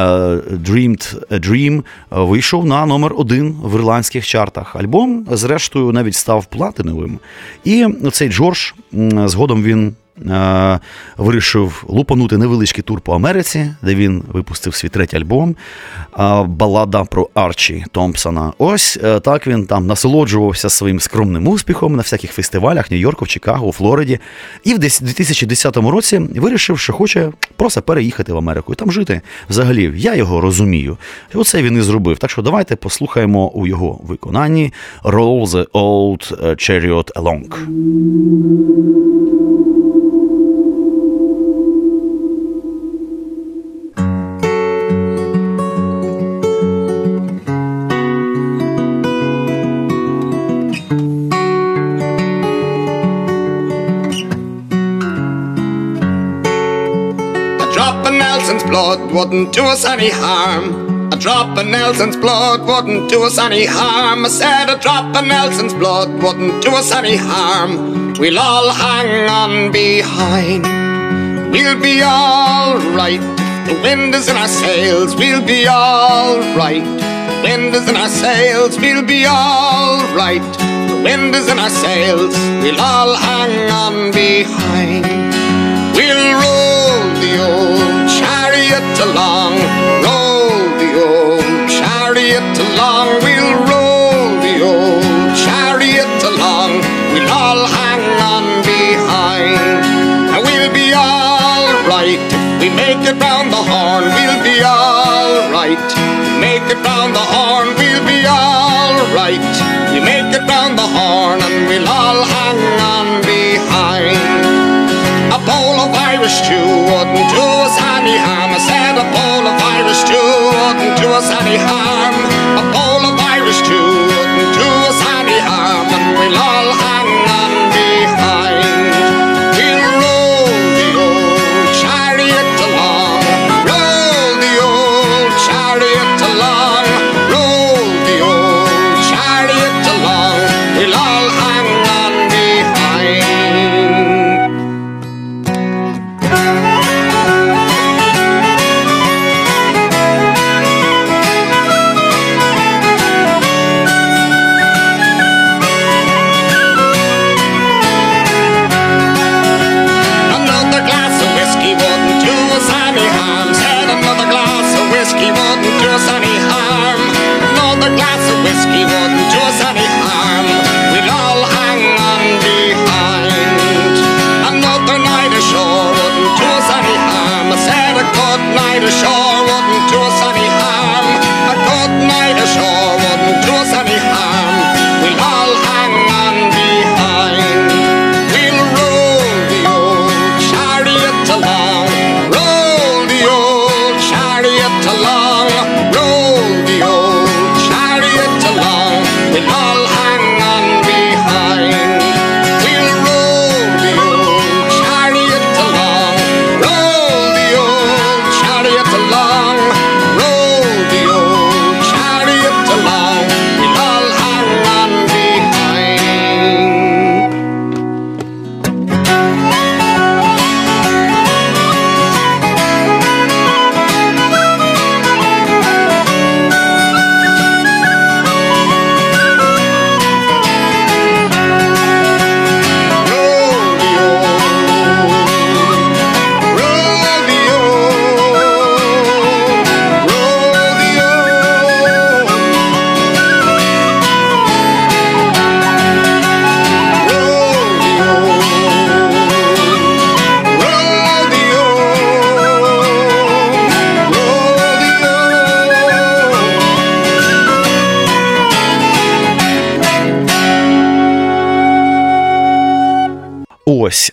A: Dreamed a Dream вийшов на номер один в ірландських чартах. Альбом, зрештою, навіть став платиновим. І цей Джордж згодом він Е, вирішив лупанути невеличкий тур по Америці, де він випустив свій третій альбом е, Балада про Арчі Томпсона. Ось е, так він там насолоджувався своїм скромним успіхом на всяких фестивалях Нью-Йорку, Чикаго, Флориді. І в 2010 році вирішив, що хоче просто переїхати в Америку і там жити. Взагалі, я його розумію. І оце він і зробив. Так що давайте послухаємо у його виконанні Roll the Old Chariot Along.
H: Nelson's blood wouldn't do us any harm. A drop of Nelson's blood wouldn't do us any harm. I said a drop of Nelson's blood wouldn't do us any harm. We'll all hang on behind. We'll be alright. The wind is in our sails. We'll be alright. The wind is in our sails. We'll be alright. The wind is in our sails. We'll all hang on behind. We'll roll the old chariot along. Roll the old chariot along. We'll roll the old chariot along. We'll all hang on behind. And we'll be alright if we make it round the horn. We'll be alright. Make it round the horn. We'll be alright. You make it round the horn and we'll all hang on Irish stew wouldn't do us any harm. I said a bowl of Irish stew wouldn't do us any harm.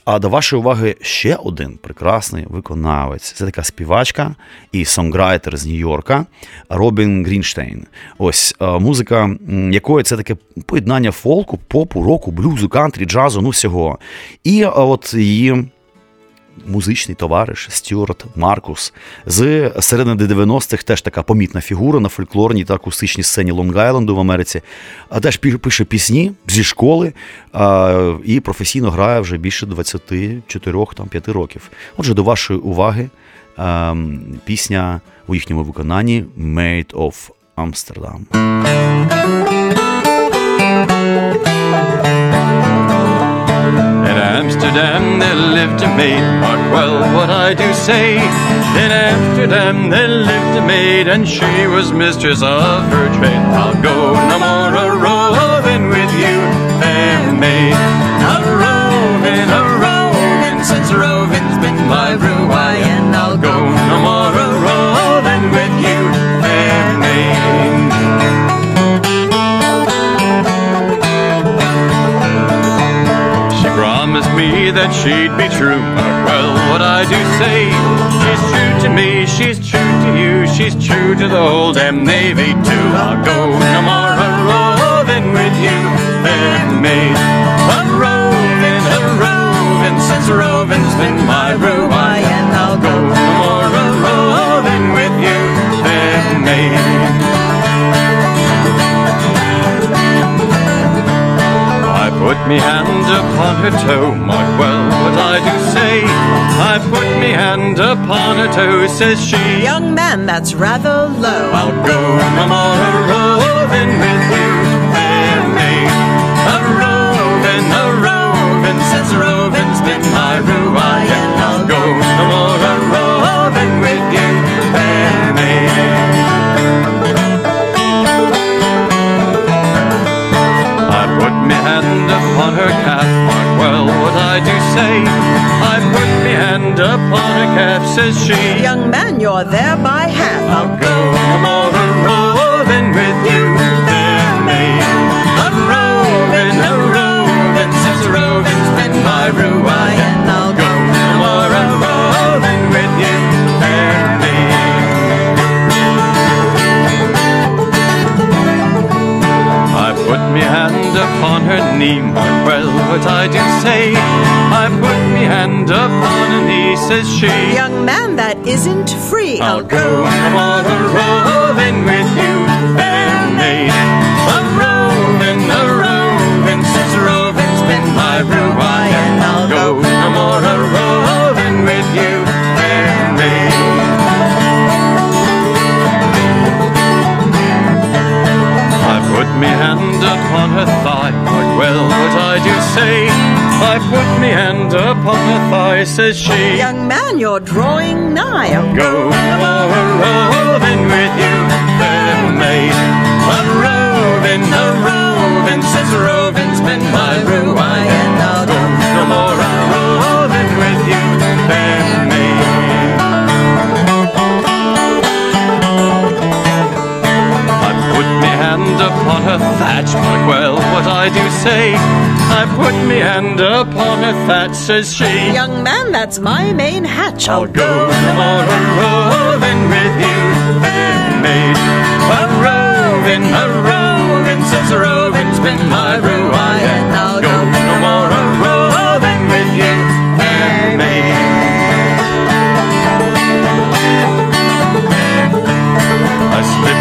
A: А до вашої уваги ще один прекрасний виконавець. Це така співачка і сонграйтер з Нью-Йорка Робін Грінштейн. Ось е, музика, якої це таке поєднання фолку, попу, року, блюзу, кантрі, джазу, ну всього. І е, от її музичний товариш Стюарт Маркус з середини 90-х теж така помітна фігура на фольклорній та акустичній сцені Лонг-Айленду в Америці. А теж пише пісні зі школи а, і професійно грає вже більше 24-5 років. Отже, до вашої уваги ем, пісня у їхньому виконанні Made of Amsterdam.
I: Lived a maid, mark well what I do say. In Amsterdam there lived a maid, and she was mistress of her trade. I'll go no more a roving with you, fair maid. that she'd be true. Well, what I do say, she's true to me, she's true to you, she's true to the whole damn Navy too. I'll go tomorrow roving with you, fair maid. I'm roving, I'm roving, since roving's been my room, I'll go tomorrow roving with you, fair maid. Roving. me hand upon her toe, mark well what I do say. I put me hand upon her toe, says she.
J: Young man, that's rather low.
I: I'll go no more a roving with you, fair maid. A roving, a roving, since roving's been my ruin. I'll go no more a roving with me hand upon her calf, mark well what I do say. I put me hand upon her calf, says she.
J: Young man, you're there by half.
I: I'll go a roving with you, says she.
J: Young man, that isn't free.
I: I'll go no more a roving with you, fair maid. A roving, a roving, since roving's been my ruin. And I'll go no more a roving with you, fair maid. I put me hand upon her thigh, mark well what I do say. I put me hand upon her thigh, says she.
J: Young man, you're drawing nigh.
I: Go no more a roving with you, fair maid. A roving, a roving, since roving's been my ruin. And I'll go no more a roving with you, fair maid. I put me hand upon her thatch, mark well what I do say. I put me hand upon her says she.
J: Young man, that's my main hatch.
I: I'll go a roving with you, fair maid. A roving, a roving, since a roving's been my ruin. And I'll go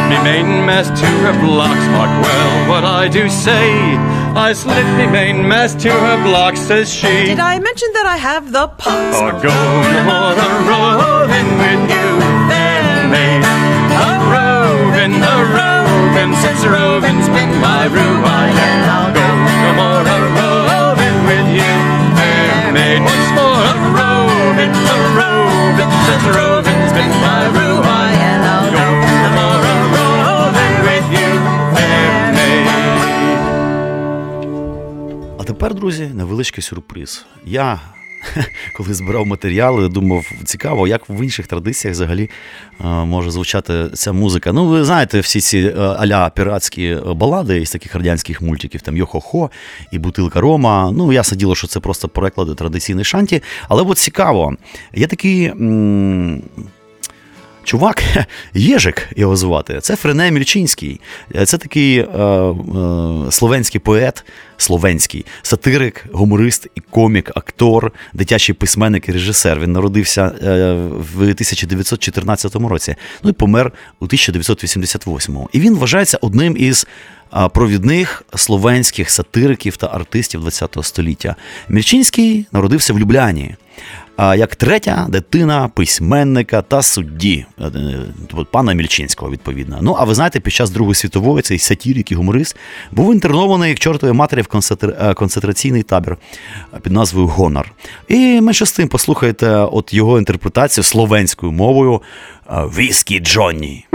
I: I me mainmast to her blocks, mark well what I do say. I slip me mainmast to her blocks, says she.
J: Did I mention that I have the pox?
I: Or go no more a roving with you, fair maid. A roving, a roving, since roving's been my ruin. And I'll go no more a
A: сюрприз. Я, коли збирав матеріали, думав, цікаво, як в інших традиціях взагалі е, може звучати ця музика. Ну, ви знаєте, всі ці е, аля піратські балади із таких радянських мультиків, там Йо-хо-хо і Бутилка Рома. Ну, ясне діло, що це просто переклади традиційної шанті. Але от цікаво, є такий. Чувак, Єжик його звати, це Френе Мільчинський. Це такий е, е, словенський поет, словенський сатирик, гуморист і комік, актор, дитячий письменник і режисер. Він народився е, в 1914 році, ну і помер у 1988. І він вважається одним із провідних словенських сатириків та артистів ХХ століття. Мільчинський народився в Любляні. Як третя дитина письменника та судді е, е, пана Мільчинського, відповідно. Ну а ви знаєте, під час Другої світової цей сатірик і гуморист був інтернований як чортові матері в е, концентраційний табір під назвою Гонор. І менше з тим послухайте от його інтерпретацію словенською мовою Віскі Джонні.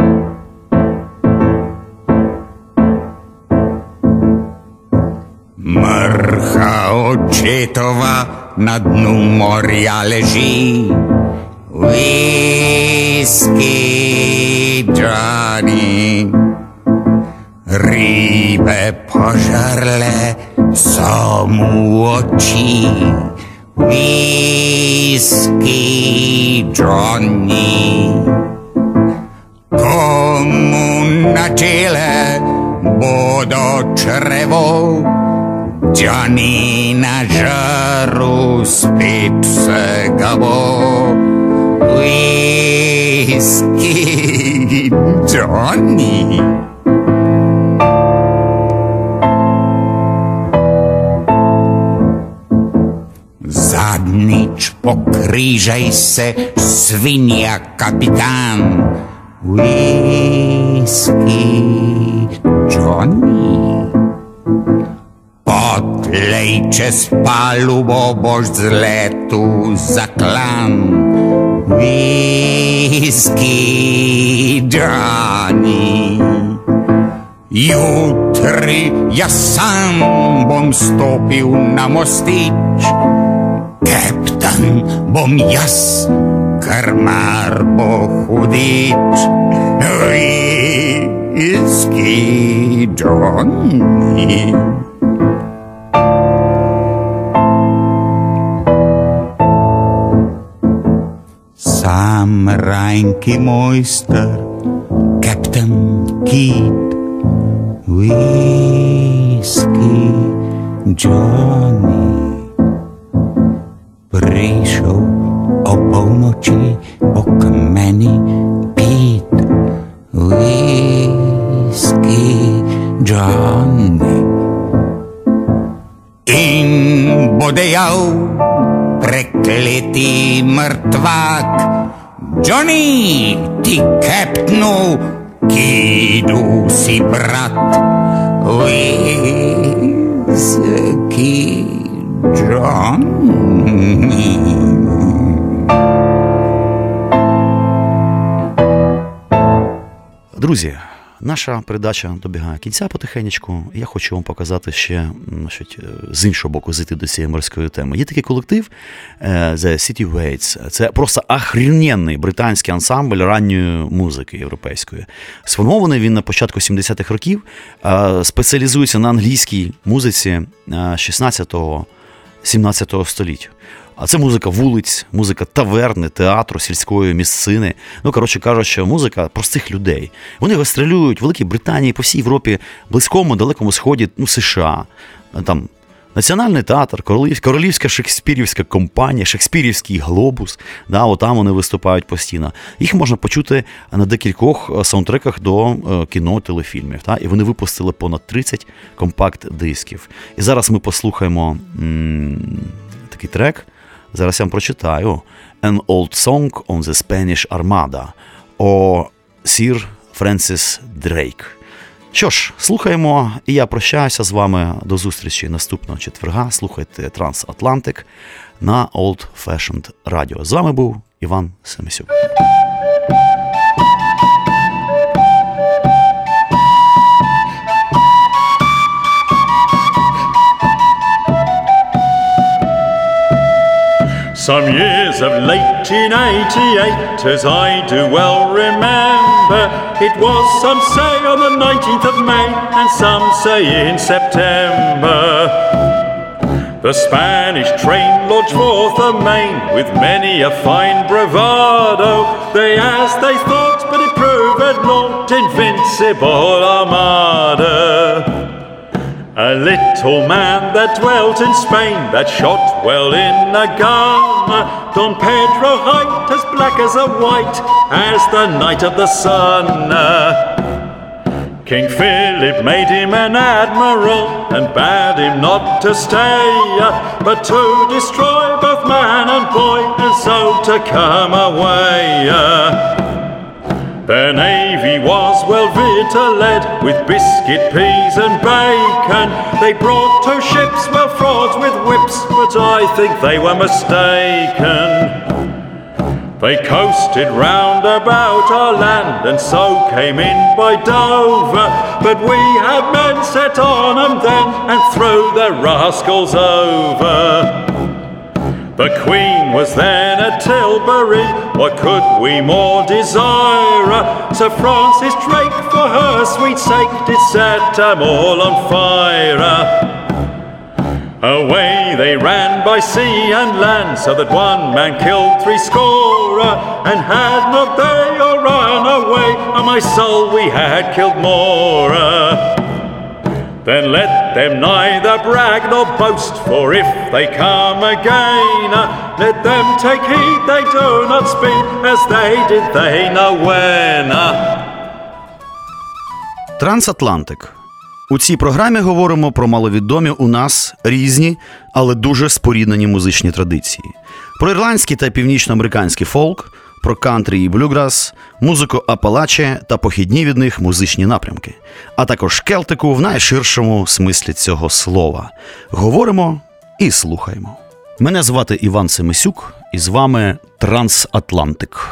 K: Mrcha očetova na dnu morja leži. Whisky Johnny. Ribe požrle so mu oči. Whisky Johnny. Komu na čele bodo črevo, Johnny na žaru spit se gabo. Whisky Johnny. Zadnič pokrížej se, svinia kapitán. Whisky Johnny. Potlejče z palubo boš z letu zaklan. Whisky Johnny. Jutri jaz sam bom stopil na mostič, kaptan bom jaz, krmar bo hudič. Whisky Johnny. Sam Reinke Meister, Captain Kidd, Whiskey Johnny. Prišel o polnoči po kmeni pit, Whiskey Johnny. In bo dejal, prekleti mrtvak, Johnny, ti kaptnu, kidu si brat, Whisky Johnny.
A: Друзі, наша передача добігає кінця потихенечку. Я хочу вам показати ще значить, е, з іншого боку зайти до цієї морської теми. Є такий колектив е, The City Waits. Це просто охрененний британський ансамбль ранньої музики європейської. Сформований він на початку 70-х років, спеціалізується на англійській музиці е, 16-17 століття. А це музика вулиць, музика таверни, театру, сільської місцини. Ну, коротше кажучи, музика простих людей. Вони гастролюють в Великій Британії, по всій Європі, близькому, далекому сході, ну, США. Там Національний театр, Королів, Королівська Шекспірівська компанія, Шекспірівський глобус. Да, отам вони виступають постійно. Їх можна почути на декількох е, саундтреках до е, кіно, телефільмів. Та? І вони випустили понад 30 компакт-дисків. І зараз ми послухаємо м, такий трек. Зараз я вам прочитаю An Old Song on the Spanish Armada о Сір Френсіс Дрейк. Що ж, слухаємо, і я прощаюся з вами до зустрічі наступного четверга. Слухайте Трансатлантик на Old Fashioned Radio. З вами був Іван Семисюк.
F: Some years of late in 88, as I do well remember, it was some say on the 19th of May, and some say in September. The Spanish train lodged forth amain with many a fine bravado. They as they thought, but it proved not invincible armada. A little man that dwelt in Spain that shot well in a gun. Don Pedro hight as black as a white as the night of the sun. King Philip made him an admiral and bade him not to stay, but to destroy both man and boy and so to come away. Their navy was well victualled with biscuit, peas, and bacon. They brought two ships well fraught with whips, but I think they were mistaken. They coasted round about our land and so came in by Dover. But we had men set on 'em then and threw the rascals over. The Queen was then at Tilbury, what could we more desire? Sir Francis Drake, for her sweet sake, did set them all on fire. Away they ran by sea and land, so that one man killed three score. And had not they all run away, on my soul we had killed more. Then let them neither brag nor boast, for if they come again, let them take heed they do not speak as they did they know when.
A: Трансатлантик У цій програмі говоримо про маловідомі у нас різні, але дуже споріднені музичні традиції: про ірландський та північноамериканський фолк, про кантрі і блюграс, музику Апалаче та похідні від них музичні напрямки, а також келтику в найширшому смислі цього слова. Говоримо і слухаємо. Мене звати Іван Семисюк, і з вами Трансатлантик.